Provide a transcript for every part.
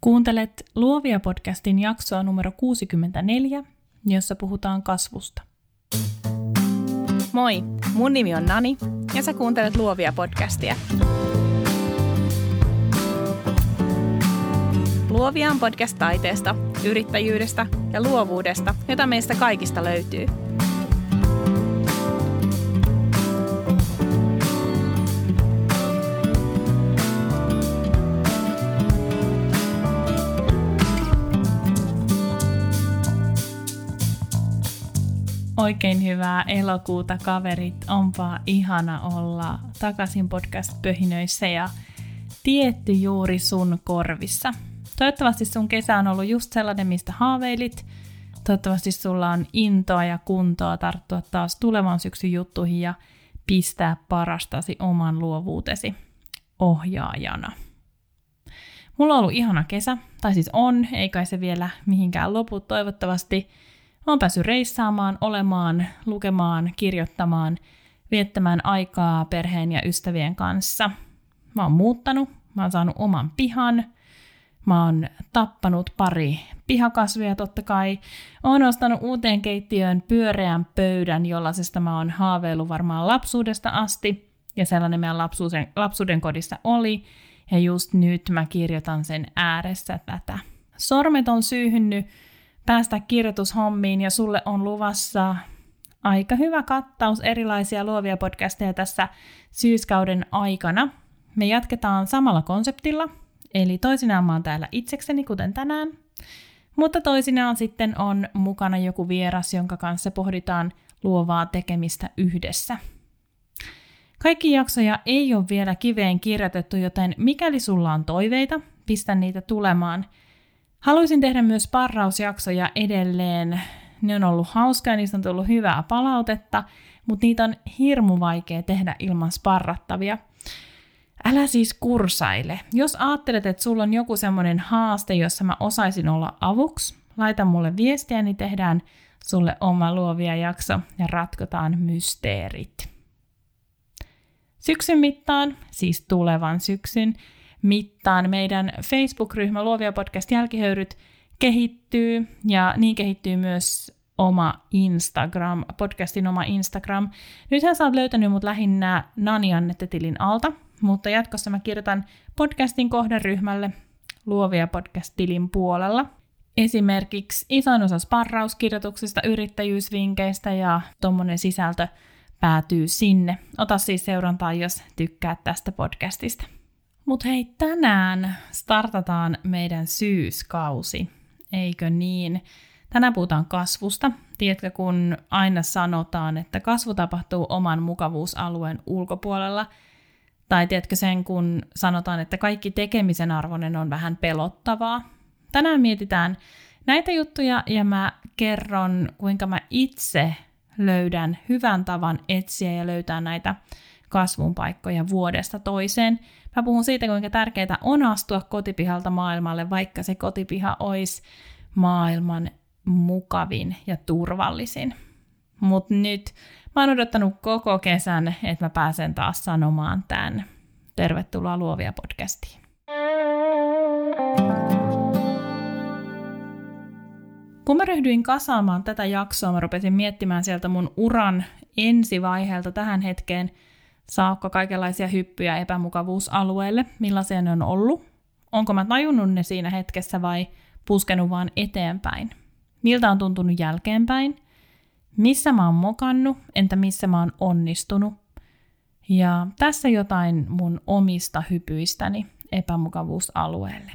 Kuuntelet Luovia podcastin jaksoa numero 64, jossa puhutaan kasvusta. Moi, mun nimi on Nani ja sä kuuntelet Luovia podcastia. Luovia on podcast taiteesta, yrittäjyydestä ja luovuudesta, jota meistä kaikista löytyy – Oikein hyvää elokuuta kaverit, onpa ihana olla takaisin podcast-pöhinöissä ja tietty juuri sun korvissa. Toivottavasti sun kesä on ollut just sellainen, mistä haaveilit. Toivottavasti sulla on intoa ja kuntoa tarttua taas tulevan syksyn juttuihin ja pistää parastasi oman luovuutesi ohjaajana. Mulla on ollut ihana kesä, tai siis on, ei kai se vielä mihinkään lopu toivottavasti – Mä oon päässyt reissaamaan, olemaan, lukemaan, kirjoittamaan, viettämään aikaa perheen ja ystävien kanssa. Mä oon muuttanut, mä oon saanut oman pihan, mä oon tappanut pari pihakasvia totta kai. Oon ostanut uuteen keittiöön pyöreän pöydän, jollaisesta mä oon haaveillut varmaan lapsuudesta asti. Ja sellainen meidän lapsuuden, lapsuuden kodissa oli. Ja just nyt mä kirjoitan sen ääressä tätä. Sormet on syyhynnyt päästä kirjoitushommiin ja sulle on luvassa aika hyvä kattaus erilaisia luovia podcasteja tässä syyskauden aikana. Me jatketaan samalla konseptilla, eli toisinaan mä oon täällä itsekseni, kuten tänään, mutta toisinaan sitten on mukana joku vieras, jonka kanssa pohditaan luovaa tekemistä yhdessä. Kaikki jaksoja ei ole vielä kiveen kirjoitettu, joten mikäli sulla on toiveita, pistä niitä tulemaan – Haluaisin tehdä myös parrausjaksoja edelleen. Ne on ollut hauskaa, niistä on tullut hyvää palautetta, mutta niitä on hirmu vaikea tehdä ilman sparrattavia. Älä siis kursaile. Jos ajattelet, että sulla on joku semmoinen haaste, jossa mä osaisin olla avuksi, laita mulle viestiä, niin tehdään sulle oma luovia jakso ja ratkotaan mysteerit. Syksyn mittaan, siis tulevan syksyn, mittaan meidän Facebook-ryhmä Luovia podcast jälkihöyryt kehittyy ja niin kehittyy myös oma Instagram, podcastin oma Instagram. Nythän sä oot löytänyt mut lähinnä Naniannette-tilin alta, mutta jatkossa mä kirjoitan podcastin kohderyhmälle Luovia podcast-tilin puolella. Esimerkiksi isoin osa sparrauskirjoituksista, yrittäjyysvinkkeistä ja tuommoinen sisältö päätyy sinne. Ota siis seurantaa, jos tykkäät tästä podcastista. Mutta hei, tänään startataan meidän syyskausi, eikö niin? Tänään puhutaan kasvusta. Tiedätkö, kun aina sanotaan, että kasvu tapahtuu oman mukavuusalueen ulkopuolella, tai tiedätkö sen, kun sanotaan, että kaikki tekemisen arvoinen on vähän pelottavaa. Tänään mietitään näitä juttuja ja mä kerron, kuinka mä itse löydän hyvän tavan etsiä ja löytää näitä kasvun paikkoja vuodesta toiseen – Mä puhun siitä, kuinka tärkeää on astua kotipihalta maailmalle, vaikka se kotipiha olisi maailman mukavin ja turvallisin. Mutta nyt mä oon odottanut koko kesän, että mä pääsen taas sanomaan tämän. Tervetuloa Luovia podcastiin. Kun mä ryhdyin kasaamaan tätä jaksoa, mä rupesin miettimään sieltä mun uran ensivaiheelta tähän hetkeen – saakka kaikenlaisia hyppyjä epämukavuusalueelle, millaisia ne on ollut. Onko mä tajunnut ne siinä hetkessä vai puskenut vaan eteenpäin? Miltä on tuntunut jälkeenpäin? Missä mä oon mokannut, entä missä mä oon onnistunut? Ja tässä jotain mun omista hypyistäni epämukavuusalueelle.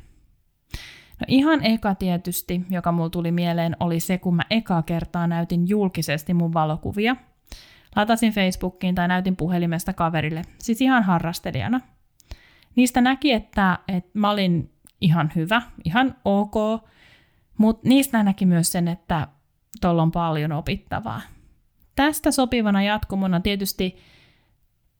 No ihan eka tietysti, joka mulla tuli mieleen, oli se, kun mä ekaa kertaa näytin julkisesti mun valokuvia – Latasin Facebookiin tai näytin puhelimesta kaverille, siis ihan harrastelijana. Niistä näki, että, että mä olin ihan hyvä, ihan ok, mutta niistä näki myös sen, että tuolla on paljon opittavaa. Tästä sopivana jatkumona tietysti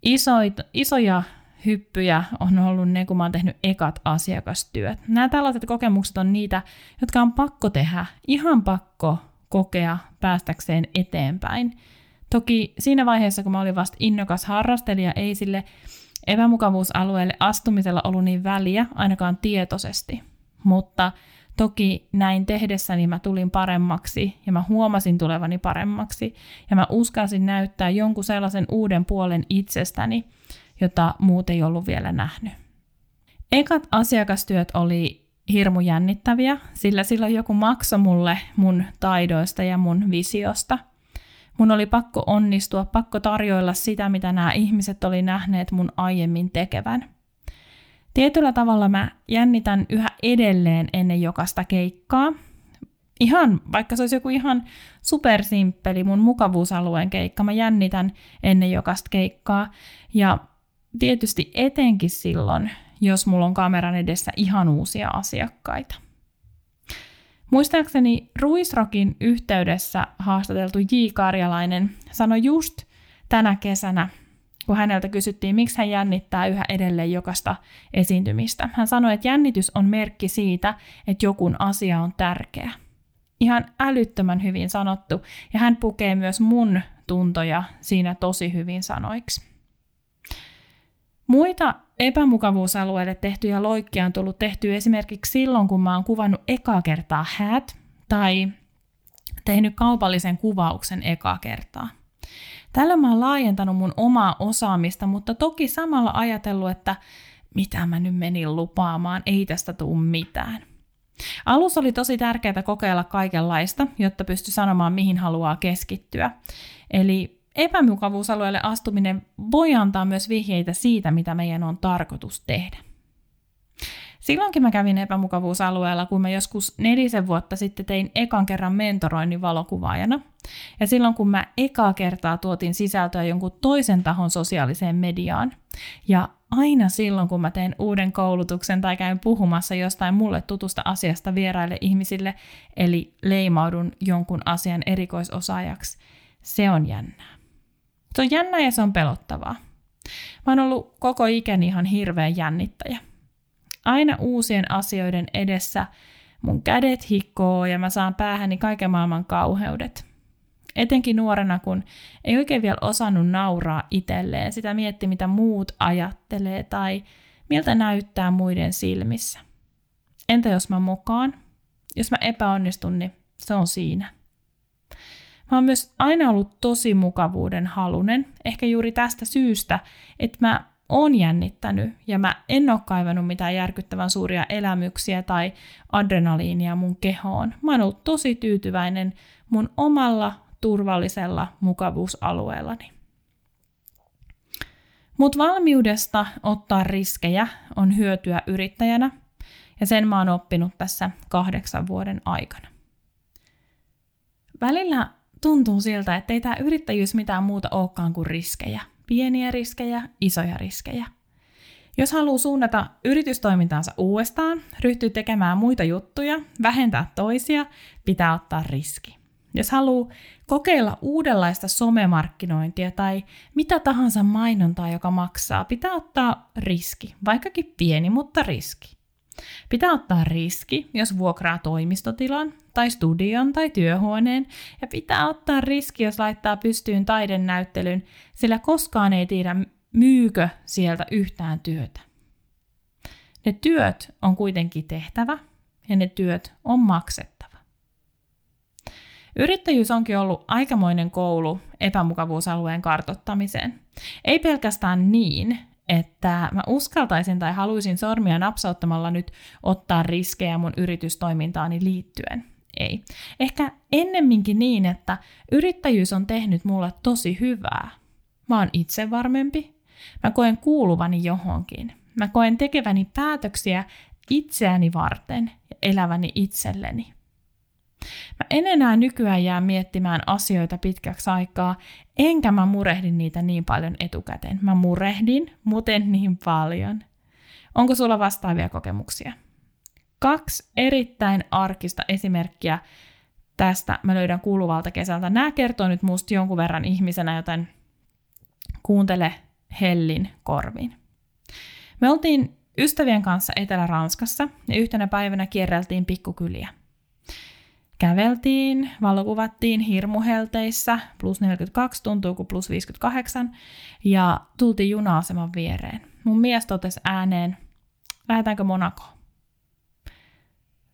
isoit, isoja hyppyjä on ollut ne, kun mä oon tehnyt ekat asiakastyöt. Nämä tällaiset kokemukset on niitä, jotka on pakko tehdä, ihan pakko kokea päästäkseen eteenpäin. Toki siinä vaiheessa, kun mä olin vasta innokas harrastelija, ei sille epämukavuusalueelle astumisella ollut niin väliä, ainakaan tietoisesti. Mutta toki näin tehdessäni mä tulin paremmaksi ja mä huomasin tulevani paremmaksi ja mä uskalsin näyttää jonkun sellaisen uuden puolen itsestäni, jota muut ei ollut vielä nähnyt. Ekat asiakastyöt oli hirmu jännittäviä, sillä silloin joku maksoi mulle mun taidoista ja mun visiosta. Mun oli pakko onnistua, pakko tarjoilla sitä, mitä nämä ihmiset oli nähneet mun aiemmin tekevän. Tietyllä tavalla mä jännitän yhä edelleen ennen jokaista keikkaa. Ihan, vaikka se olisi joku ihan supersimppeli mun mukavuusalueen keikka, mä jännitän ennen jokaista keikkaa. Ja tietysti etenkin silloin, jos mulla on kameran edessä ihan uusia asiakkaita. Muistaakseni Ruisrokin yhteydessä haastateltu J. Karjalainen sanoi just tänä kesänä, kun häneltä kysyttiin, miksi hän jännittää yhä edelleen jokaista esiintymistä. Hän sanoi, että jännitys on merkki siitä, että jokun asia on tärkeä. Ihan älyttömän hyvin sanottu, ja hän pukee myös mun tuntoja siinä tosi hyvin sanoiksi. Muita epämukavuusalueelle tehtyjä loikkia on tullut tehty esimerkiksi silloin, kun mä oon kuvannut ekaa kertaa häät tai tehnyt kaupallisen kuvauksen ekaa kertaa. Tällä mä oon laajentanut mun omaa osaamista, mutta toki samalla ajatellut, että mitä mä nyt menin lupaamaan, ei tästä tule mitään. Alussa oli tosi tärkeää kokeilla kaikenlaista, jotta pysty sanomaan, mihin haluaa keskittyä. Eli epämukavuusalueelle astuminen voi antaa myös vihjeitä siitä, mitä meidän on tarkoitus tehdä. Silloinkin mä kävin epämukavuusalueella, kun mä joskus nelisen vuotta sitten tein ekan kerran mentoroinnin valokuvaajana. Ja silloin kun mä ekaa kertaa tuotin sisältöä jonkun toisen tahon sosiaaliseen mediaan. Ja aina silloin, kun mä teen uuden koulutuksen tai käyn puhumassa jostain mulle tutusta asiasta vieraille ihmisille, eli leimaudun jonkun asian erikoisosaajaksi, se on jännää. Se on jännä ja se on pelottavaa. Mä oon ollut koko ikäni ihan hirveän jännittäjä. Aina uusien asioiden edessä mun kädet hikkoo ja mä saan päähäni kaiken maailman kauheudet. Etenkin nuorena, kun ei oikein vielä osannut nauraa itselleen, sitä mietti, mitä muut ajattelee tai miltä näyttää muiden silmissä. Entä jos mä mukaan? Jos mä epäonnistun, niin se on siinä. Mä oon myös aina ollut tosi mukavuuden halunen, ehkä juuri tästä syystä, että mä oon jännittänyt ja mä en oo kaivannut mitään järkyttävän suuria elämyksiä tai adrenaliinia mun kehoon. Mä oon ollut tosi tyytyväinen mun omalla turvallisella mukavuusalueellani. Mutta valmiudesta ottaa riskejä on hyötyä yrittäjänä, ja sen mä oon oppinut tässä kahdeksan vuoden aikana. Välillä tuntuu siltä, että ei tämä yrittäjyys mitään muuta olekaan kuin riskejä. Pieniä riskejä, isoja riskejä. Jos haluaa suunnata yritystoimintaansa uudestaan, ryhtyy tekemään muita juttuja, vähentää toisia, pitää ottaa riski. Jos haluaa kokeilla uudenlaista somemarkkinointia tai mitä tahansa mainontaa, joka maksaa, pitää ottaa riski, vaikkakin pieni, mutta riski. Pitää ottaa riski, jos vuokraa toimistotilan tai studion tai työhuoneen, ja pitää ottaa riski, jos laittaa pystyyn taidennäyttelyn, sillä koskaan ei tiedä, myykö sieltä yhtään työtä. Ne työt on kuitenkin tehtävä, ja ne työt on maksettava. Yrittäjyys onkin ollut aikamoinen koulu epämukavuusalueen kartottamiseen. Ei pelkästään niin, että mä uskaltaisin tai haluaisin sormia napsauttamalla nyt ottaa riskejä mun yritystoimintaani liittyen. Ei. Ehkä ennemminkin niin, että yrittäjyys on tehnyt mulle tosi hyvää. Mä oon itse varmempi. Mä koen kuuluvani johonkin. Mä koen tekeväni päätöksiä itseäni varten ja eläväni itselleni. Mä en enää nykyään jää miettimään asioita pitkäksi aikaa, enkä mä murehdin niitä niin paljon etukäteen. Mä murehdin, muuten niin paljon. Onko sulla vastaavia kokemuksia? Kaksi erittäin arkista esimerkkiä tästä mä löydän kuuluvalta kesältä. Nämä kertoo nyt musta jonkun verran ihmisenä, joten kuuntele hellin korvin. Me oltiin ystävien kanssa Etelä-Ranskassa ja yhtenä päivänä kierreltiin pikkukyliä. Käveltiin, valokuvattiin hirmuhelteissä, plus 42 tuntuu kuin plus 58, ja tultiin juna-aseman viereen. Mun mies totesi ääneen, lähdetäänkö Monakoon?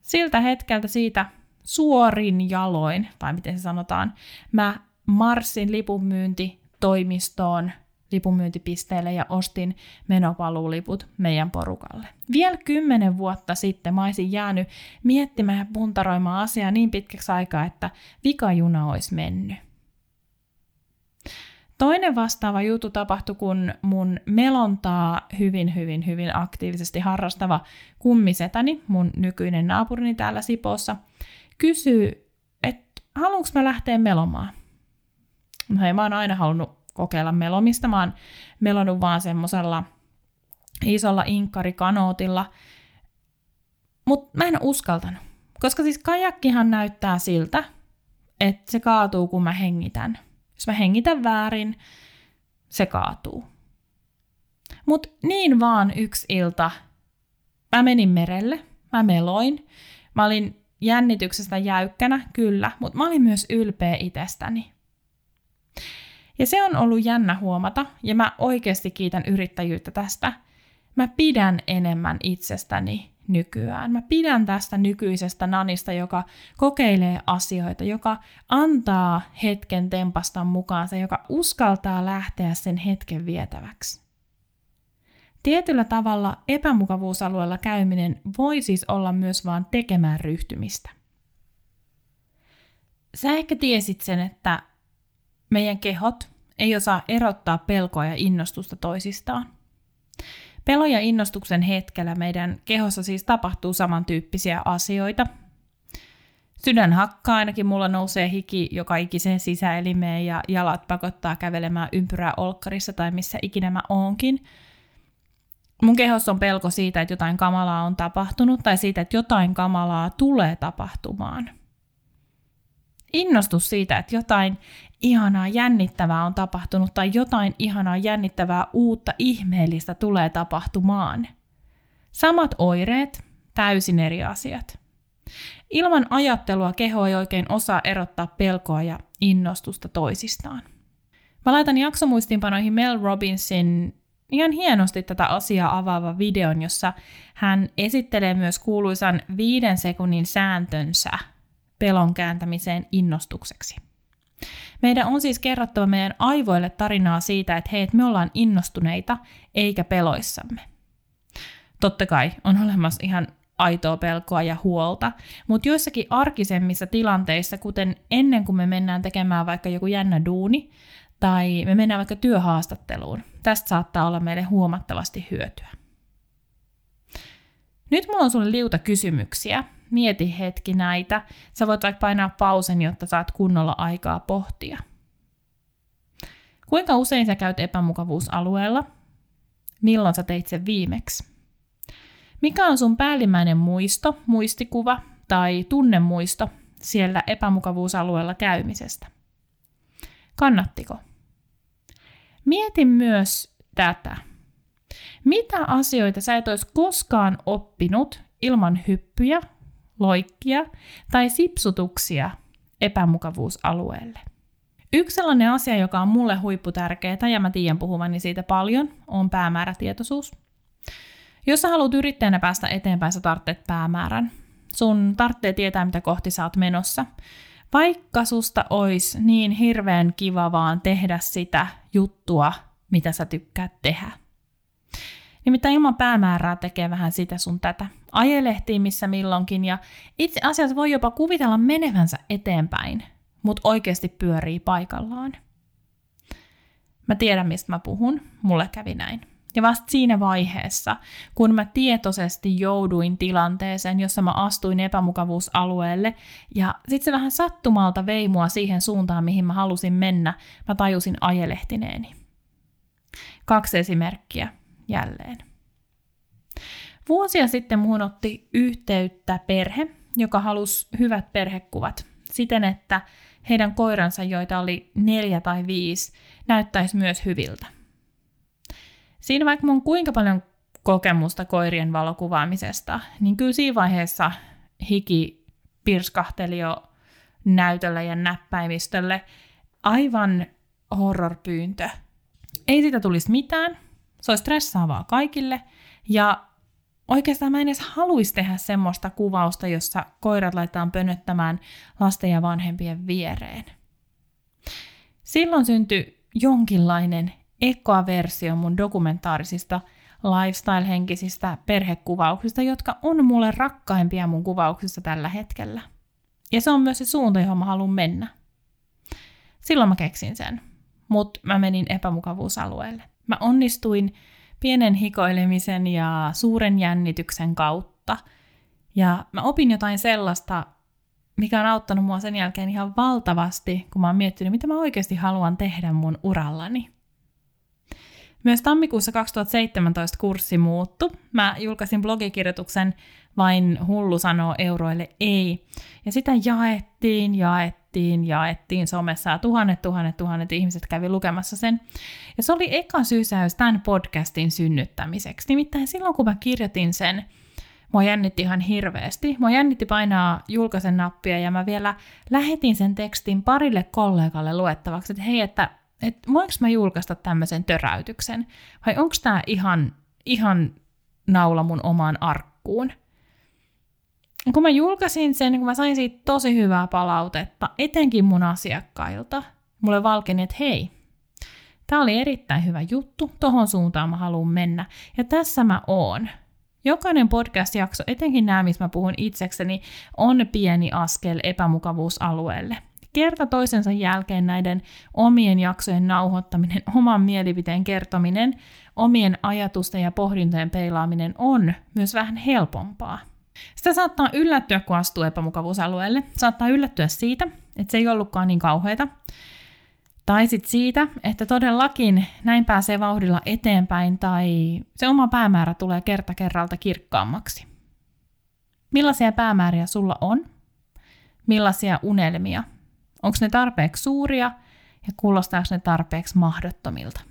siltä hetkeltä siitä suorin jaloin, vai miten se sanotaan, mä marssin lipunmyynti toimistoon lipunmyyntipisteelle ja ostin menopaluuliput meidän porukalle. Vielä kymmenen vuotta sitten mä olisin jäänyt miettimään ja puntaroimaan asiaa niin pitkäksi aikaa, että vikajuna olisi mennyt. Toinen vastaava juttu tapahtui, kun mun melontaa hyvin, hyvin, hyvin aktiivisesti harrastava kummisetäni, mun nykyinen naapurini täällä Sipoossa, kysyy, että haluanko mä lähteä melomaan. No hei, mä oon aina halunnut kokeilla melomista. Oon melonut vaan semmosella isolla inkarikanootilla, mutta mä en uskaltanut. Koska siis kajakkihan näyttää siltä, että se kaatuu, kun mä hengitän. Jos mä hengitän väärin, se kaatuu. Mutta niin vaan yksi ilta, mä menin merelle, mä meloin, mä olin jännityksestä jäykkänä, kyllä, mutta mä olin myös ylpeä itsestäni. Ja se on ollut jännä huomata, ja mä oikeasti kiitän yrittäjyyttä tästä. Mä pidän enemmän itsestäni nykyään. Mä pidän tästä nykyisestä nanista, joka kokeilee asioita, joka antaa hetken tempasta mukaansa, joka uskaltaa lähteä sen hetken vietäväksi. Tietyllä tavalla epämukavuusalueella käyminen voi siis olla myös vain tekemään ryhtymistä. Sä ehkä tiesit sen, että meidän kehot ei osaa erottaa pelkoa ja innostusta toisistaan. Pelo ja innostuksen hetkellä meidän kehossa siis tapahtuu samantyyppisiä asioita. Sydän hakkaa, ainakin mulla nousee hiki joka ikiseen sisäelimeen ja jalat pakottaa kävelemään ympyrää olkkarissa tai missä ikinä mä oonkin. Mun kehossa on pelko siitä, että jotain kamalaa on tapahtunut tai siitä, että jotain kamalaa tulee tapahtumaan. Innostus siitä, että jotain ihanaa jännittävää on tapahtunut tai jotain ihanaa jännittävää uutta ihmeellistä tulee tapahtumaan. Samat oireet, täysin eri asiat. Ilman ajattelua keho ei oikein osaa erottaa pelkoa ja innostusta toisistaan. Mä laitan jaksomuistiinpanoihin Mel Robinsin ihan hienosti tätä asiaa avaava videon, jossa hän esittelee myös kuuluisan viiden sekunnin sääntönsä pelon kääntämiseen innostukseksi. Meidän on siis kerrottava meidän aivoille tarinaa siitä, että hei, että me ollaan innostuneita eikä peloissamme. Totta kai on olemassa ihan aitoa pelkoa ja huolta, mutta joissakin arkisemmissa tilanteissa, kuten ennen kuin me mennään tekemään vaikka joku jännä duuni, tai me mennään vaikka työhaastatteluun, tästä saattaa olla meille huomattavasti hyötyä. Nyt mulla on sulle liuta kysymyksiä, mieti hetki näitä. Sä voit vaikka painaa pausen, jotta saat kunnolla aikaa pohtia. Kuinka usein sä käyt epämukavuusalueella? Milloin sä teit sen viimeksi? Mikä on sun päällimmäinen muisto, muistikuva tai tunnemuisto siellä epämukavuusalueella käymisestä? Kannattiko? Mieti myös tätä. Mitä asioita sä et olisi koskaan oppinut ilman hyppyjä loikkia tai sipsutuksia epämukavuusalueelle. Yksi sellainen asia, joka on mulle huipputärkeää, ja mä tiedän puhuvani siitä paljon, on päämäärätietoisuus. Jos sä haluat yrittäjänä päästä eteenpäin, sä tarvitset päämäärän. Sun tarvitsee tietää, mitä kohti sä oot menossa. Vaikka susta ois niin hirveän kiva vaan tehdä sitä juttua, mitä sä tykkäät tehdä. Nimittäin ilman päämäärää tekee vähän sitä sun tätä. Ajelehtii missä milloinkin ja itse asiassa voi jopa kuvitella menevänsä eteenpäin, mutta oikeasti pyörii paikallaan. Mä tiedän, mistä mä puhun. Mulle kävi näin. Ja vasta siinä vaiheessa, kun mä tietoisesti jouduin tilanteeseen, jossa mä astuin epämukavuusalueelle, ja sitten se vähän sattumalta vei mua siihen suuntaan, mihin mä halusin mennä, mä tajusin ajelehtineeni. Kaksi esimerkkiä jälleen. Vuosia sitten muun otti yhteyttä perhe, joka halusi hyvät perhekuvat siten, että heidän koiransa, joita oli neljä tai viisi, näyttäisi myös hyviltä. Siinä vaikka mun kuinka paljon kokemusta koirien valokuvaamisesta, niin kyllä siinä vaiheessa hiki pirskahteli jo näytölle ja näppäimistölle. Aivan horrorpyyntö. Ei siitä tulisi mitään, se olisi stressaavaa kaikille ja oikeastaan mä en edes haluaisi tehdä semmoista kuvausta, jossa koirat laitetaan pönöttämään lasten ja vanhempien viereen. Silloin syntyi jonkinlainen ekoaversio mun dokumentaarisista lifestyle-henkisistä perhekuvauksista, jotka on mulle rakkaimpia mun kuvauksissa tällä hetkellä. Ja se on myös se suunta, johon mä haluan mennä. Silloin mä keksin sen, mutta mä menin epämukavuusalueelle. Mä onnistuin pienen hikoilemisen ja suuren jännityksen kautta. Ja mä opin jotain sellaista, mikä on auttanut mua sen jälkeen ihan valtavasti, kun mä oon miettinyt, mitä mä oikeasti haluan tehdä mun urallani. Myös tammikuussa 2017 kurssi muuttu. Mä julkaisin blogikirjoituksen Vain hullu sanoo euroille ei. Ja sitä jaettiin, jaettiin, jaettiin somessa ja tuhannet, tuhannet, tuhannet ihmiset kävi lukemassa sen. Ja se oli eka sysäys tämän podcastin synnyttämiseksi. Nimittäin silloin, kun mä kirjoitin sen, Mua jännitti ihan hirveästi. Mua jännitti painaa julkaisen nappia ja mä vielä lähetin sen tekstin parille kollegalle luettavaksi, että hei, että että voinko mä julkaista tämmöisen töräytyksen, vai onko tämä ihan, ihan naula mun omaan arkkuun. Kun mä julkaisin sen, kun mä sain siitä tosi hyvää palautetta, etenkin mun asiakkailta, mulle valkeni, että hei, tämä oli erittäin hyvä juttu, tohon suuntaan mä haluan mennä, ja tässä mä oon. Jokainen podcast-jakso, etenkin nämä, missä mä puhun itsekseni, on pieni askel epämukavuusalueelle kerta toisensa jälkeen näiden omien jaksojen nauhoittaminen, oman mielipiteen kertominen, omien ajatusten ja pohdintojen peilaaminen on myös vähän helpompaa. Sitä saattaa yllättyä, kun astuu epämukavuusalueelle. Saattaa yllättyä siitä, että se ei ollutkaan niin kauheita. Tai sitten siitä, että todellakin näin pääsee vauhdilla eteenpäin tai se oma päämäärä tulee kerta kerralta kirkkaammaksi. Millaisia päämääriä sulla on? Millaisia unelmia Onko ne tarpeeksi suuria ja kuulostaako ne tarpeeksi mahdottomilta?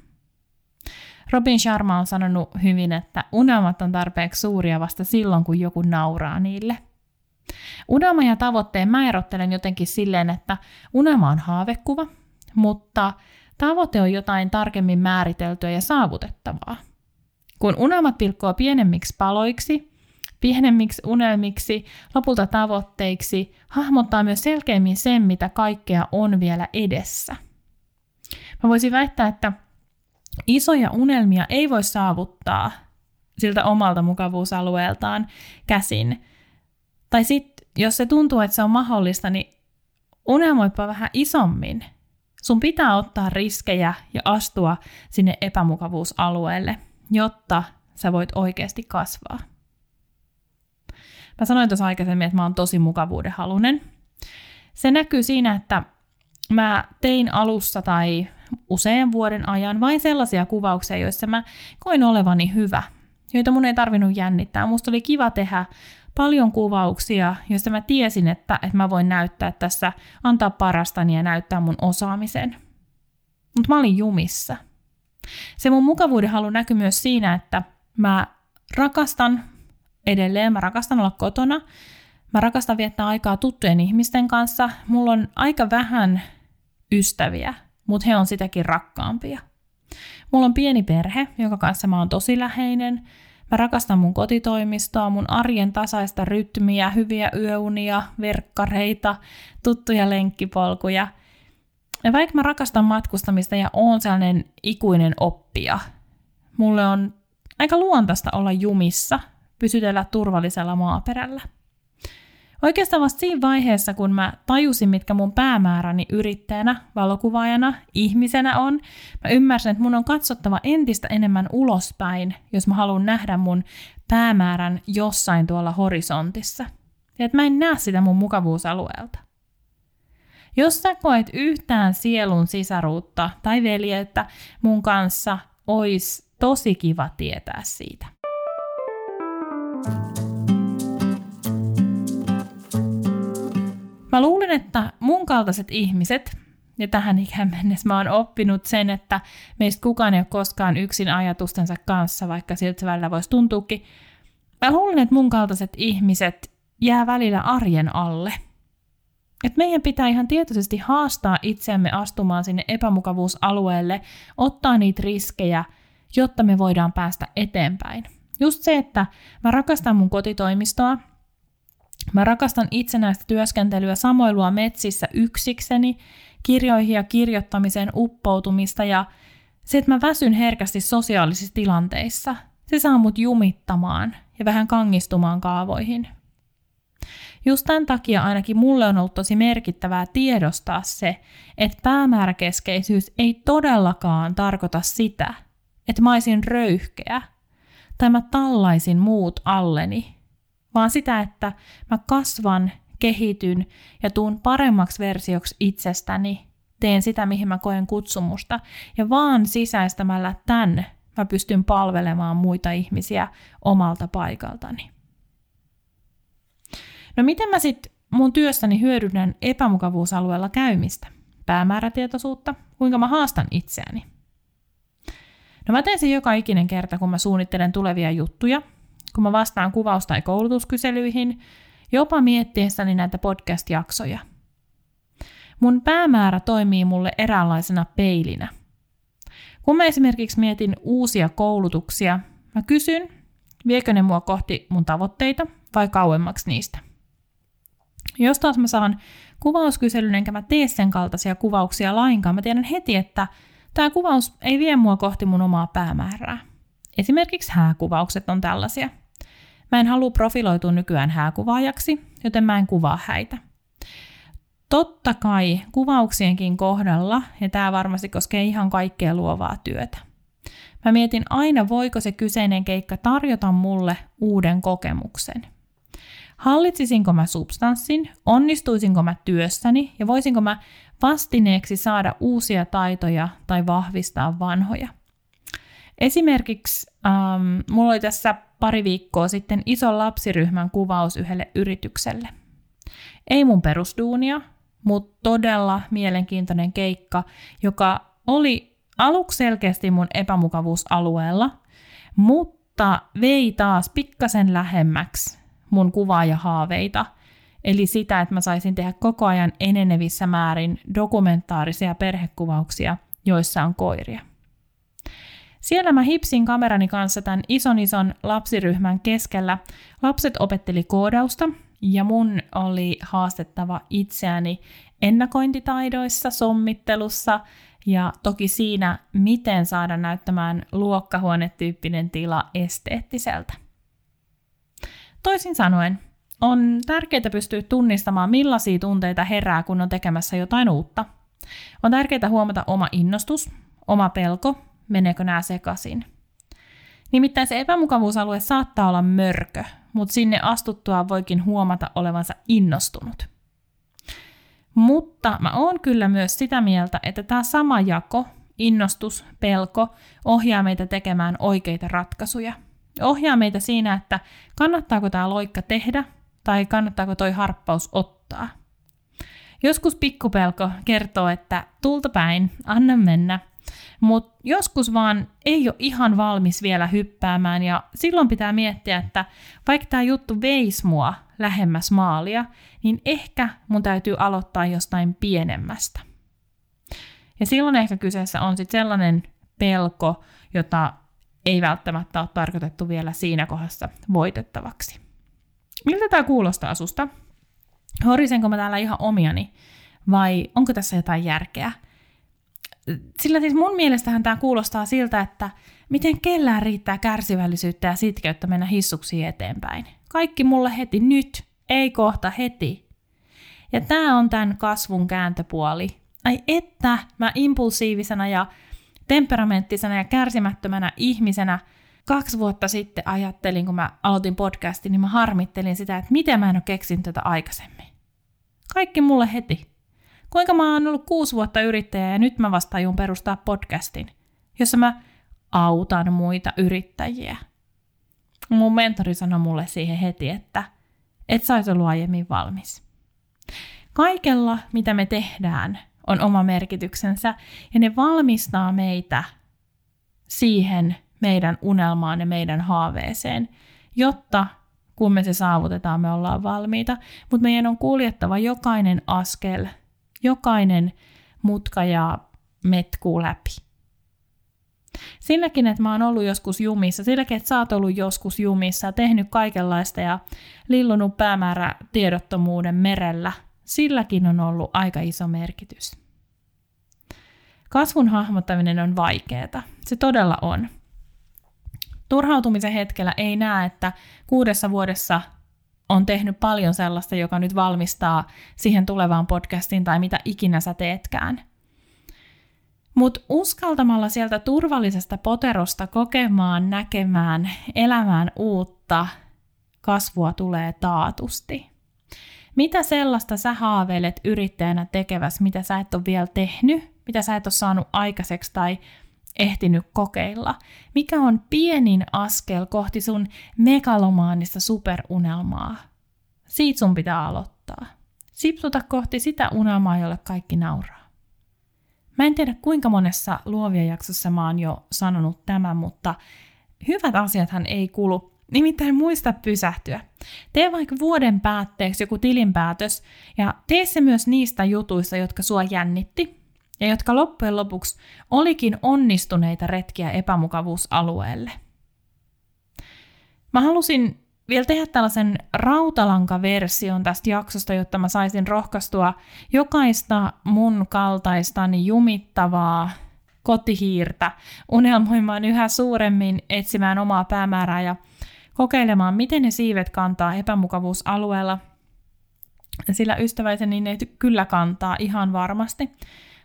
Robin Sharma on sanonut hyvin, että unelmat on tarpeeksi suuria vasta silloin, kun joku nauraa niille. Unelma ja tavoitteen mä erottelen jotenkin silleen, että unelma on haavekuva, mutta tavoite on jotain tarkemmin määriteltyä ja saavutettavaa. Kun unelmat pilkkoo pienemmiksi paloiksi, pienemmiksi unelmiksi, lopulta tavoitteiksi, hahmottaa myös selkeämmin sen, mitä kaikkea on vielä edessä. Mä voisin väittää, että isoja unelmia ei voi saavuttaa siltä omalta mukavuusalueeltaan käsin. Tai sitten, jos se tuntuu, että se on mahdollista, niin unelmoipa vähän isommin. Sun pitää ottaa riskejä ja astua sinne epämukavuusalueelle, jotta sä voit oikeasti kasvaa. Mä sanoin tuossa aikaisemmin, että mä oon tosi mukavuudenhalunen. Se näkyy siinä, että mä tein alussa tai usean vuoden ajan vain sellaisia kuvauksia, joissa mä koin olevani hyvä, joita mun ei tarvinnut jännittää. Musta oli kiva tehdä paljon kuvauksia, joista mä tiesin, että, että mä voin näyttää tässä, antaa parastani ja näyttää mun osaamisen. Mutta mä olin jumissa. Se mun mukavuuden halu näkyy myös siinä, että mä rakastan edelleen. Mä rakastan olla kotona. Mä rakastan viettää aikaa tuttujen ihmisten kanssa. Mulla on aika vähän ystäviä, mutta he on sitäkin rakkaampia. Mulla on pieni perhe, jonka kanssa mä oon tosi läheinen. Mä rakastan mun kotitoimistoa, mun arjen tasaista rytmiä, hyviä yöunia, verkkareita, tuttuja lenkkipolkuja. Ja vaikka mä rakastan matkustamista ja oon sellainen ikuinen oppija, mulle on aika luontaista olla jumissa pysytellä turvallisella maaperällä. Oikeastaan vasta siinä vaiheessa, kun mä tajusin, mitkä mun päämääräni yrittäjänä, valokuvaajana, ihmisenä on, mä ymmärsin, että mun on katsottava entistä enemmän ulospäin, jos mä haluan nähdä mun päämäärän jossain tuolla horisontissa. Ja että mä en näe sitä mun mukavuusalueelta. Jos sä koet yhtään sielun sisaruutta tai veljettä mun kanssa, ois tosi kiva tietää siitä. Mä luulen, että mun kaltaiset ihmiset, ja tähän ikään mennessä mä oon oppinut sen, että meistä kukaan ei ole koskaan yksin ajatustensa kanssa, vaikka siltä välillä voisi tuntuukin. Mä luulen, että mun kaltaiset ihmiset jää välillä arjen alle. Et meidän pitää ihan tietoisesti haastaa itseämme astumaan sinne epämukavuusalueelle, ottaa niitä riskejä, jotta me voidaan päästä eteenpäin Just se, että mä rakastan mun kotitoimistoa, mä rakastan itsenäistä työskentelyä, samoilua metsissä yksikseni, kirjoihin ja kirjoittamiseen uppoutumista ja se, että mä väsyn herkästi sosiaalisissa tilanteissa, se saa mut jumittamaan ja vähän kangistumaan kaavoihin. Just tämän takia ainakin mulle on ollut tosi merkittävää tiedostaa se, että päämääräkeskeisyys ei todellakaan tarkoita sitä, että mä olisin röyhkeä tai mä tallaisin muut alleni, vaan sitä, että mä kasvan, kehityn ja tuun paremmaksi versioksi itsestäni, teen sitä, mihin mä koen kutsumusta, ja vaan sisäistämällä tämän mä pystyn palvelemaan muita ihmisiä omalta paikaltani. No miten mä sitten mun työssäni hyödynnän epämukavuusalueella käymistä, päämäärätietoisuutta, kuinka mä haastan itseäni? No mä teen sen joka ikinen kerta, kun mä suunnittelen tulevia juttuja, kun mä vastaan kuvaus- tai koulutuskyselyihin, jopa miettiessäni näitä podcast-jaksoja. Mun päämäärä toimii mulle eräänlaisena peilinä. Kun mä esimerkiksi mietin uusia koulutuksia, mä kysyn, viekö ne mua kohti mun tavoitteita vai kauemmaksi niistä. Jos taas mä saan kuvauskyselyn enkä mä tee sen kaltaisia kuvauksia lainkaan, mä tiedän heti, että tämä kuvaus ei vie mua kohti mun omaa päämäärää. Esimerkiksi hääkuvaukset on tällaisia. Mä en halua profiloitua nykyään hääkuvaajaksi, joten mä en kuvaa häitä. Totta kai kuvauksienkin kohdalla, ja tämä varmasti koskee ihan kaikkea luovaa työtä. Mä mietin aina, voiko se kyseinen keikka tarjota mulle uuden kokemuksen – Hallitsisinko mä substanssin, onnistuisinko mä työssäni ja voisinko mä vastineeksi saada uusia taitoja tai vahvistaa vanhoja. Esimerkiksi ähm, mulla oli tässä pari viikkoa sitten iso lapsiryhmän kuvaus yhdelle yritykselle. Ei mun perusduunia, mutta todella mielenkiintoinen keikka, joka oli aluksi selkeästi mun epämukavuusalueella, mutta vei taas pikkasen lähemmäksi mun kuvaajahaaveita, eli sitä, että mä saisin tehdä koko ajan enenevissä määrin dokumentaarisia perhekuvauksia, joissa on koiria. Siellä mä hipsin kamerani kanssa tämän ison ison lapsiryhmän keskellä. Lapset opetteli koodausta ja mun oli haastettava itseäni ennakointitaidoissa, sommittelussa ja toki siinä, miten saada näyttämään luokkahuonetyyppinen tila esteettiseltä. Toisin sanoen, on tärkeää pystyä tunnistamaan, millaisia tunteita herää, kun on tekemässä jotain uutta. On tärkeää huomata oma innostus, oma pelko, meneekö nämä sekaisin. Nimittäin se epämukavuusalue saattaa olla mörkö, mutta sinne astuttua voikin huomata olevansa innostunut. Mutta mä oon kyllä myös sitä mieltä, että tämä sama jako, innostus, pelko, ohjaa meitä tekemään oikeita ratkaisuja – ohjaa meitä siinä, että kannattaako tämä loikka tehdä tai kannattaako toi harppaus ottaa. Joskus pikkupelko kertoo, että tulta päin, anna mennä, mutta joskus vaan ei ole ihan valmis vielä hyppäämään ja silloin pitää miettiä, että vaikka tämä juttu veisi mua lähemmäs maalia, niin ehkä mun täytyy aloittaa jostain pienemmästä. Ja silloin ehkä kyseessä on sitten sellainen pelko, jota ei välttämättä ole tarkoitettu vielä siinä kohdassa voitettavaksi. Miltä tämä kuulostaa susta? Horisenko mä täällä ihan omiani vai onko tässä jotain järkeä? Sillä siis mun mielestähän tämä kuulostaa siltä, että miten kellään riittää kärsivällisyyttä ja sitkeyttä mennä hissuksiin eteenpäin. Kaikki mulle heti nyt, ei kohta heti. Ja tämä on tämän kasvun kääntöpuoli. Ai että mä impulsiivisena ja temperamenttisena ja kärsimättömänä ihmisenä kaksi vuotta sitten ajattelin, kun mä aloitin podcastin, niin mä harmittelin sitä, että miten mä en ole keksinyt tätä aikaisemmin. Kaikki mulle heti. Kuinka mä oon ollut kuusi vuotta yrittäjä ja nyt mä vasta tajun perustaa podcastin, jossa mä autan muita yrittäjiä. Mun mentori sanoi mulle siihen heti, että et sä ollut aiemmin valmis. Kaikella, mitä me tehdään, on oma merkityksensä ja ne valmistaa meitä siihen meidän unelmaan ja meidän haaveeseen, jotta kun me se saavutetaan, me ollaan valmiita. Mutta meidän on kuljettava jokainen askel, jokainen mutka ja metkuu läpi. Silläkin, että mä oon ollut joskus jumissa, silläkin, että sä oot ollut joskus jumissa, tehnyt kaikenlaista ja lillunut päämäärä tiedottomuuden merellä, silläkin on ollut aika iso merkitys. Kasvun hahmottaminen on vaikeaa. Se todella on. Turhautumisen hetkellä ei näe, että kuudessa vuodessa on tehnyt paljon sellaista, joka nyt valmistaa siihen tulevaan podcastiin tai mitä ikinä sä teetkään. Mutta uskaltamalla sieltä turvallisesta poterosta kokemaan, näkemään, elämään uutta, kasvua tulee taatusti. Mitä sellaista sä haaveilet yrittäjänä tekeväs, mitä sä et ole vielä tehnyt, mitä sä et ole saanut aikaiseksi tai ehtinyt kokeilla? Mikä on pienin askel kohti sun megalomaanista superunelmaa? Siitä sun pitää aloittaa. Sipsuta kohti sitä unelmaa, jolle kaikki nauraa. Mä en tiedä kuinka monessa luovia jaksossa mä oon jo sanonut tämän, mutta hyvät asiathan ei kulu. Nimittäin muista pysähtyä. Tee vaikka vuoden päätteeksi joku tilinpäätös ja tee se myös niistä jutuista, jotka sua jännitti ja jotka loppujen lopuksi olikin onnistuneita retkiä epämukavuusalueelle. Mä halusin vielä tehdä tällaisen rautalankaversion tästä jaksosta, jotta mä saisin rohkaistua jokaista mun kaltaistani jumittavaa kotihiirtä unelmoimaan yhä suuremmin, etsimään omaa päämäärää ja kokeilemaan, miten ne siivet kantaa epämukavuusalueella. Sillä ystäväiseni ne kyllä kantaa ihan varmasti.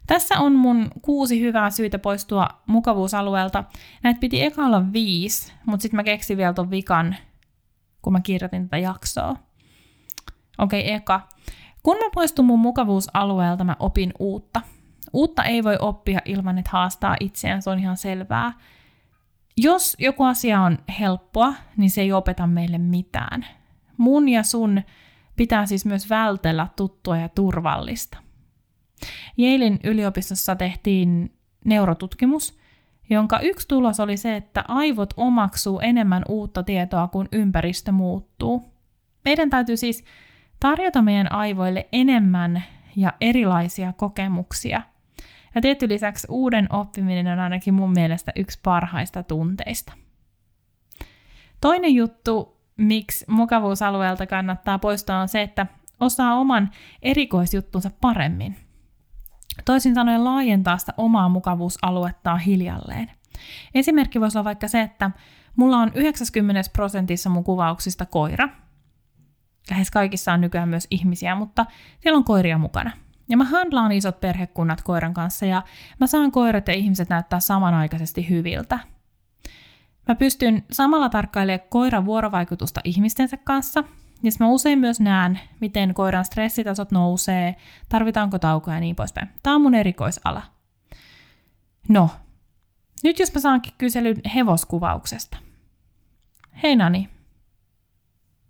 Tässä on mun kuusi hyvää syytä poistua mukavuusalueelta. Näitä piti eka olla viisi, mutta sitten mä keksin vielä ton vikan, kun mä kirjoitin tätä jaksoa. Okei, okay, eka. Kun mä poistun mun mukavuusalueelta, mä opin uutta. Uutta ei voi oppia ilman, että haastaa itseään, se on ihan selvää. Jos joku asia on helppoa, niin se ei opeta meille mitään. Mun ja sun pitää siis myös vältellä tuttua ja turvallista. Yalein yliopistossa tehtiin neurotutkimus, jonka yksi tulos oli se, että aivot omaksuu enemmän uutta tietoa, kun ympäristö muuttuu. Meidän täytyy siis tarjota meidän aivoille enemmän ja erilaisia kokemuksia. Ja tietty lisäksi uuden oppiminen on ainakin mun mielestä yksi parhaista tunteista. Toinen juttu, miksi mukavuusalueelta kannattaa poistaa, on se, että osaa oman erikoisjuttunsa paremmin. Toisin sanoen laajentaa sitä omaa mukavuusaluettaan hiljalleen. Esimerkki voisi olla vaikka se, että mulla on 90 prosentissa mun kuvauksista koira. Lähes kaikissa on nykyään myös ihmisiä, mutta siellä on koiria mukana. Ja mä handlaan isot perhekunnat koiran kanssa ja mä saan koirat ja ihmiset näyttää samanaikaisesti hyviltä. Mä pystyn samalla tarkkailemaan koiran vuorovaikutusta ihmistensä kanssa ja mä usein myös näen, miten koiran stressitasot nousee, tarvitaanko taukoja ja niin poispäin. Tämä on mun erikoisala. No, nyt jos mä saankin kyselyn hevoskuvauksesta. Hei Nani,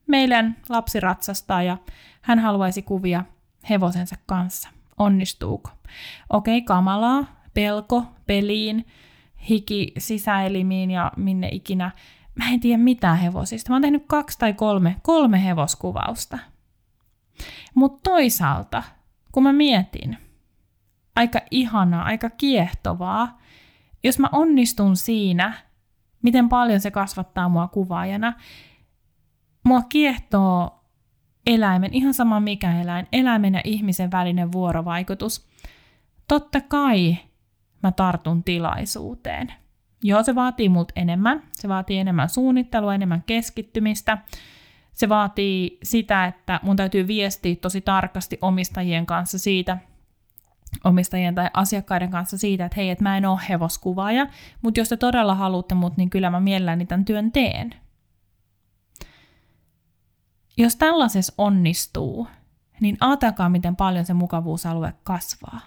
meidän lapsi ratsastaa ja hän haluaisi kuvia hevosensa kanssa. Onnistuuko? Okei, okay, kamalaa, pelko, peliin, hiki sisäelimiin ja minne ikinä mä en tiedä mitään hevosista. Mä oon tehnyt kaksi tai kolme, kolme hevoskuvausta. Mutta toisaalta, kun mä mietin, aika ihanaa, aika kiehtovaa, jos mä onnistun siinä, miten paljon se kasvattaa mua kuvaajana, mua kiehtoo eläimen, ihan sama mikä eläin, eläimen ja ihmisen välinen vuorovaikutus. Totta kai mä tartun tilaisuuteen. Joo, se vaatii mut enemmän. Se vaatii enemmän suunnittelua, enemmän keskittymistä. Se vaatii sitä, että mun täytyy viestiä tosi tarkasti omistajien kanssa siitä, omistajien tai asiakkaiden kanssa siitä, että hei, että mä en ole hevoskuvaaja, mutta jos te todella haluatte mut, niin kyllä mä mielelläni tämän työn teen. Jos tällaisessa onnistuu, niin ajatelkaa, miten paljon se mukavuusalue kasvaa.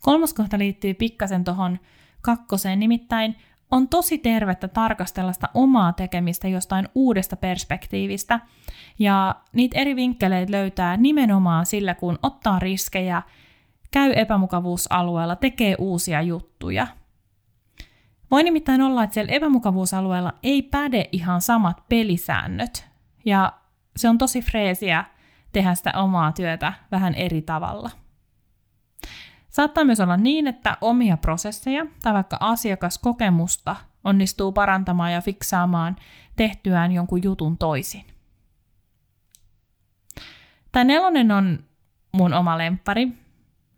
Kolmas kohta liittyy pikkasen tuohon kakkoseen, nimittäin on tosi tervettä tarkastella sitä omaa tekemistä jostain uudesta perspektiivistä. Ja niitä eri vinkkeleitä löytää nimenomaan sillä, kun ottaa riskejä, käy epämukavuusalueella, tekee uusia juttuja. Voi nimittäin olla, että siellä epämukavuusalueella ei päde ihan samat pelisäännöt. Ja se on tosi freesiä tehdä sitä omaa työtä vähän eri tavalla. Saattaa myös olla niin, että omia prosesseja tai vaikka asiakaskokemusta onnistuu parantamaan ja fiksaamaan tehtyään jonkun jutun toisin. Tämä nelonen on mun oma lemppari.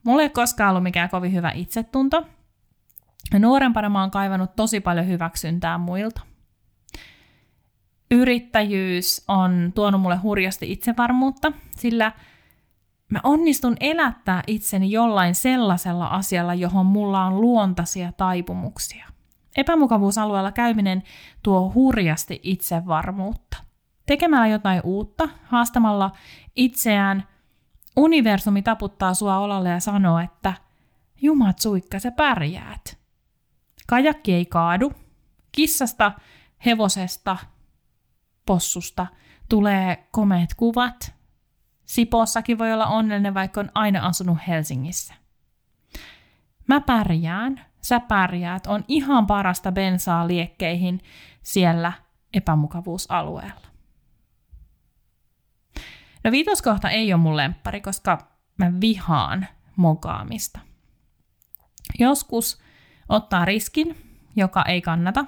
Mulla ei koskaan ollut mikään kovin hyvä itsetunto. Nuorempana mä oon kaivannut tosi paljon hyväksyntää muilta. Yrittäjyys on tuonut mulle hurjasti itsevarmuutta, sillä mä onnistun elättää itseni jollain sellaisella asialla, johon mulla on luontaisia taipumuksia. Epämukavuusalueella käyminen tuo hurjasti itsevarmuutta. Tekemällä jotain uutta, haastamalla itseään, universumi taputtaa sua olalle ja sanoo, että Jumat suikka, sä pärjäät. Kajakki ei kaadu. Kissasta, hevosesta, possusta tulee komeet kuvat. Sipossakin voi olla onnellinen, vaikka on aina asunut Helsingissä. Mä pärjään, sä pärjäät, on ihan parasta bensaa liekkeihin siellä epämukavuusalueella. No viitoskohta ei ole mun lemppari, koska mä vihaan mokaamista. Joskus ottaa riskin, joka ei kannata.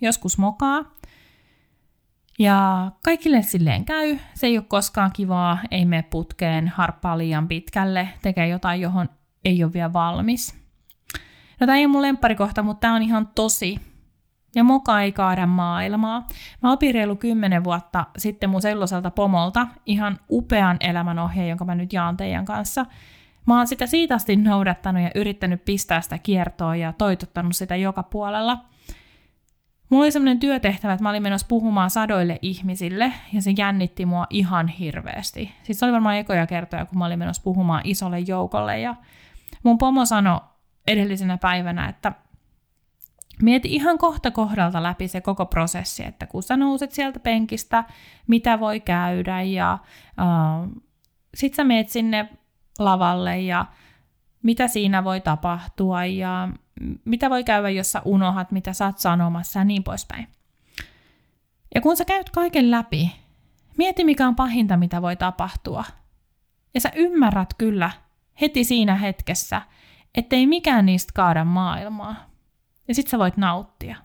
Joskus mokaa. Ja kaikille silleen käy. Se ei ole koskaan kivaa, ei mene putkeen, harppaa liian pitkälle, tekee jotain, johon ei ole vielä valmis. No tämä ei ole mun lempparikohta, mutta tämä on ihan tosi. Ja moka ei kaada maailmaa. Mä opin reilu kymmenen vuotta sitten mun selloselta pomolta ihan upean elämänohjeen, jonka mä nyt jaan teidän kanssa – Mä oon sitä siitä asti noudattanut ja yrittänyt pistää sitä kiertoa ja toitottanut sitä joka puolella. Mulla oli semmoinen työtehtävä, että mä olin menossa puhumaan sadoille ihmisille ja se jännitti mua ihan hirveästi. Siis se oli varmaan ekoja kertoja, kun mä olin menossa puhumaan isolle joukolle ja mun pomo sanoi edellisenä päivänä, että mieti ihan kohta kohdalta läpi se koko prosessi, että kun sä nouset sieltä penkistä, mitä voi käydä ja uh, sit sä meet sinne lavalle ja mitä siinä voi tapahtua ja mitä voi käydä, jos sä unohat, mitä sä oot sanomassa ja niin poispäin. Ja kun sä käyt kaiken läpi, mieti mikä on pahinta, mitä voi tapahtua. Ja sä ymmärrät kyllä heti siinä hetkessä, ettei mikään niistä kaada maailmaa. Ja sit sä voit nauttia.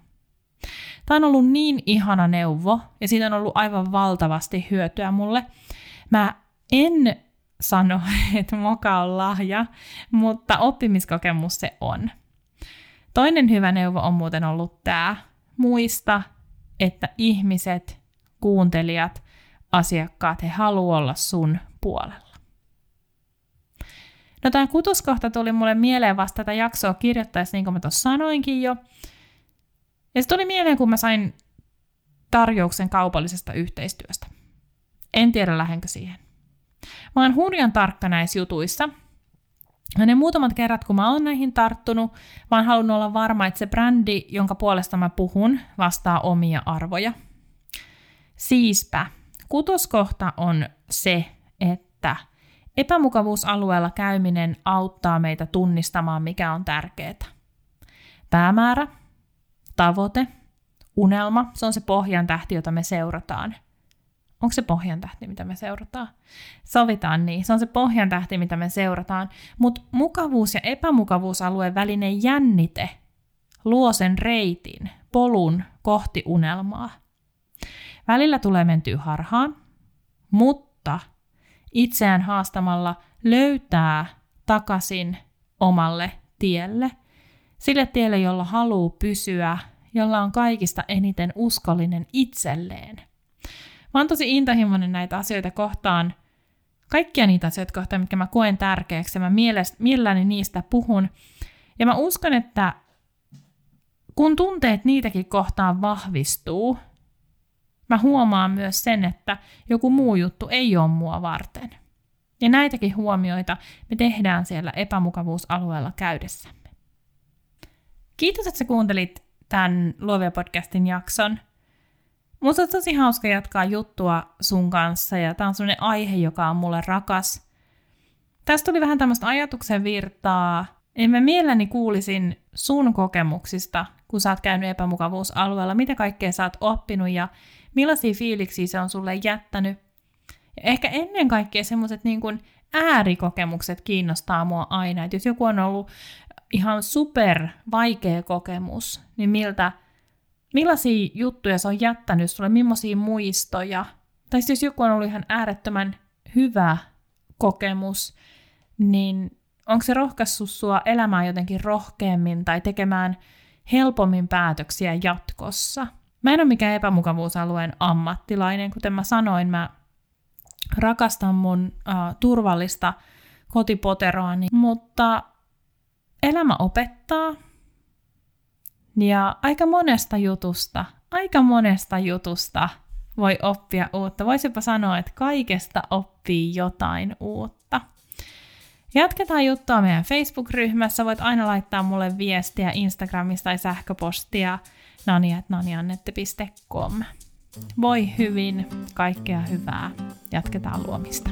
Tämä on ollut niin ihana neuvo, ja siitä on ollut aivan valtavasti hyötyä mulle. Mä en sano, että moka on lahja, mutta oppimiskokemus se on. Toinen hyvä neuvo on muuten ollut tämä. Muista, että ihmiset, kuuntelijat, asiakkaat, he haluavat olla sun puolella. No tämä kutoskohta tuli mulle mieleen vasta tätä jaksoa kirjoittaessa, niin kuin mä tuossa sanoinkin jo. Ja se tuli mieleen, kun mä sain tarjouksen kaupallisesta yhteistyöstä. En tiedä, lähdenkö siihen. Mä oon hurjan tarkka näissä jutuissa. Ja ne muutamat kerrat, kun mä oon näihin tarttunut, mä oon halunnut olla varma, että se brändi, jonka puolesta mä puhun, vastaa omia arvoja. Siispä, kutoskohta on se, että epämukavuusalueella käyminen auttaa meitä tunnistamaan, mikä on tärkeää. Päämäärä, tavoite, unelma, se on se pohjan tähti, jota me seurataan. Onko se pohjan tähti, mitä me seurataan? Sovitaan niin. Se on se pohjan tähti, mitä me seurataan. Mutta mukavuus- ja epämukavuusalueen välinen jännite luo sen reitin, polun kohti unelmaa. Välillä tulee mentyä harhaan, mutta itseään haastamalla löytää takaisin omalle tielle, sille tielle, jolla haluaa pysyä, jolla on kaikista eniten uskollinen itselleen – Mä oon tosi intohimoinen näitä asioita kohtaan, kaikkia niitä asioita kohtaan, mitkä mä koen tärkeäksi, ja mä mielelläni niistä puhun. Ja mä uskon, että kun tunteet niitäkin kohtaan vahvistuu, mä huomaan myös sen, että joku muu juttu ei ole mua varten. Ja näitäkin huomioita me tehdään siellä epämukavuusalueella käydessämme. Kiitos, että sä kuuntelit tämän Luovia podcastin jakson. Musta on tosi hauska jatkaa juttua sun kanssa ja tää on sellainen aihe, joka on mulle rakas. Tästä tuli vähän tämmöistä ajatuksen virtaa. En mä mielelläni kuulisin sun kokemuksista, kun sä oot käynyt epämukavuusalueella, mitä kaikkea sä oot oppinut ja millaisia fiiliksiä se on sulle jättänyt. Ja ehkä ennen kaikkea semmoiset niin kuin äärikokemukset kiinnostaa mua aina. Et jos joku on ollut ihan super vaikea kokemus, niin miltä, millaisia juttuja se on jättänyt sulle, millaisia muistoja. Tai jos joku on ollut ihan äärettömän hyvä kokemus, niin onko se rohkaissut sua elämään jotenkin rohkeammin tai tekemään helpommin päätöksiä jatkossa? Mä en ole mikään epämukavuusalueen ammattilainen, kuten mä sanoin, mä rakastan mun uh, turvallista kotipoteroani, mutta elämä opettaa ja aika monesta jutusta, aika monesta jutusta voi oppia uutta. Voisipa sanoa, että kaikesta oppii jotain uutta. Jatketaan juttua meidän Facebook-ryhmässä. Voit aina laittaa mulle viestiä Instagramista tai sähköpostia nania.naniannette.com. Voi hyvin, kaikkea hyvää. Jatketaan luomista.